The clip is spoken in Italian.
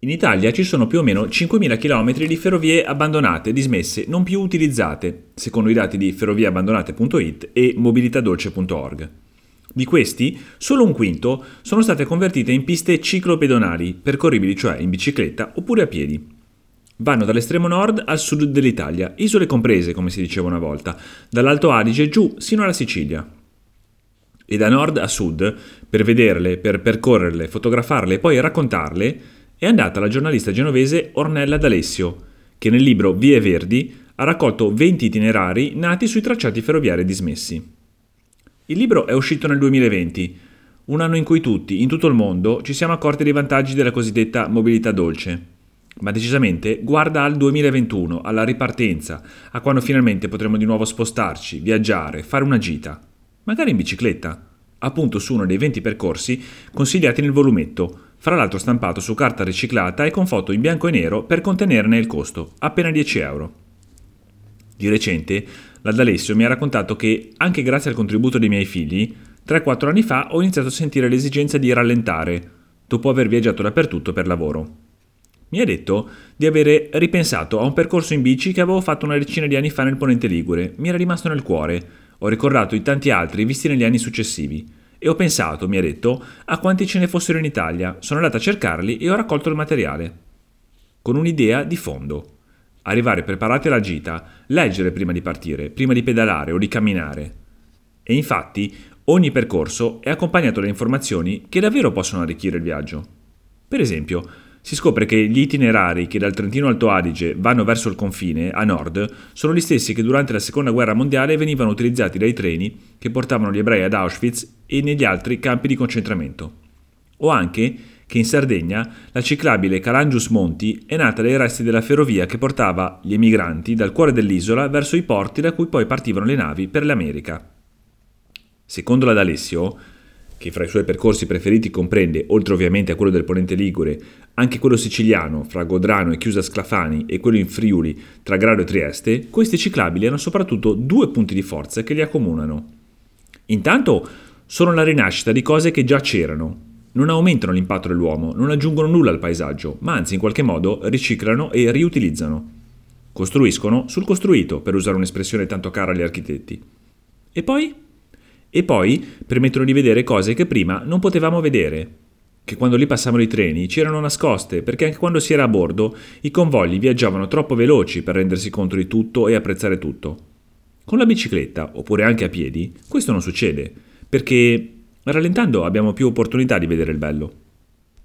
In Italia ci sono più o meno 5.000 km di ferrovie abbandonate, dismesse, non più utilizzate, secondo i dati di ferrovieabbandonate.it e mobilitadolce.org. Di questi, solo un quinto sono state convertite in piste ciclopedonali, percorribili cioè in bicicletta oppure a piedi. Vanno dall'estremo nord al sud dell'Italia, isole comprese, come si diceva una volta, dall'Alto Adige giù sino alla Sicilia. E da nord a sud, per vederle, per percorrerle, fotografarle e poi raccontarle, è andata la giornalista genovese Ornella D'Alessio, che nel libro Vie Verdi ha raccolto 20 itinerari nati sui tracciati ferroviari dismessi. Il libro è uscito nel 2020, un anno in cui tutti, in tutto il mondo, ci siamo accorti dei vantaggi della cosiddetta mobilità dolce. Ma decisamente guarda al 2021, alla ripartenza, a quando finalmente potremo di nuovo spostarci, viaggiare, fare una gita, magari in bicicletta, appunto su uno dei 20 percorsi consigliati nel volumetto, fra l'altro stampato su carta riciclata e con foto in bianco e nero per contenerne il costo, appena 10 euro. Di recente, la D'Alessio mi ha raccontato che, anche grazie al contributo dei miei figli, 3-4 anni fa ho iniziato a sentire l'esigenza di rallentare, dopo aver viaggiato dappertutto per lavoro. Mi ha detto di avere ripensato a un percorso in bici che avevo fatto una decina di anni fa nel Ponente Ligure, mi era rimasto nel cuore, ho ricordato i tanti altri visti negli anni successivi e ho pensato, mi ha detto, a quanti ce ne fossero in Italia. Sono andato a cercarli e ho raccolto il materiale. Con un'idea di fondo. Arrivare preparati alla gita, leggere prima di partire, prima di pedalare o di camminare. E infatti ogni percorso è accompagnato da informazioni che davvero possono arricchire il viaggio. Per esempio, si scopre che gli itinerari che dal Trentino Alto Adige vanno verso il confine, a nord, sono gli stessi che durante la Seconda Guerra Mondiale venivano utilizzati dai treni che portavano gli ebrei ad Auschwitz e negli altri campi di concentramento. O anche che in Sardegna la ciclabile Calangius Monti è nata dai resti della ferrovia che portava gli emigranti dal cuore dell'isola verso i porti da cui poi partivano le navi per l'America. Secondo la D'Alessio, che fra i suoi percorsi preferiti comprende, oltre ovviamente a quello del Ponente Ligure, anche quello siciliano fra Godrano e Chiusa Sclafani e quello in Friuli tra Grado e Trieste, questi ciclabili hanno soprattutto due punti di forza che li accomunano. Intanto sono la rinascita di cose che già c'erano. Non aumentano l'impatto dell'uomo, non aggiungono nulla al paesaggio, ma anzi in qualche modo riciclano e riutilizzano. Costruiscono sul costruito, per usare un'espressione tanto cara agli architetti. E poi? E poi permettono di vedere cose che prima non potevamo vedere, che quando lì passavano i treni c'erano nascoste, perché anche quando si era a bordo i convogli viaggiavano troppo veloci per rendersi conto di tutto e apprezzare tutto. Con la bicicletta, oppure anche a piedi, questo non succede, perché rallentando abbiamo più opportunità di vedere il bello.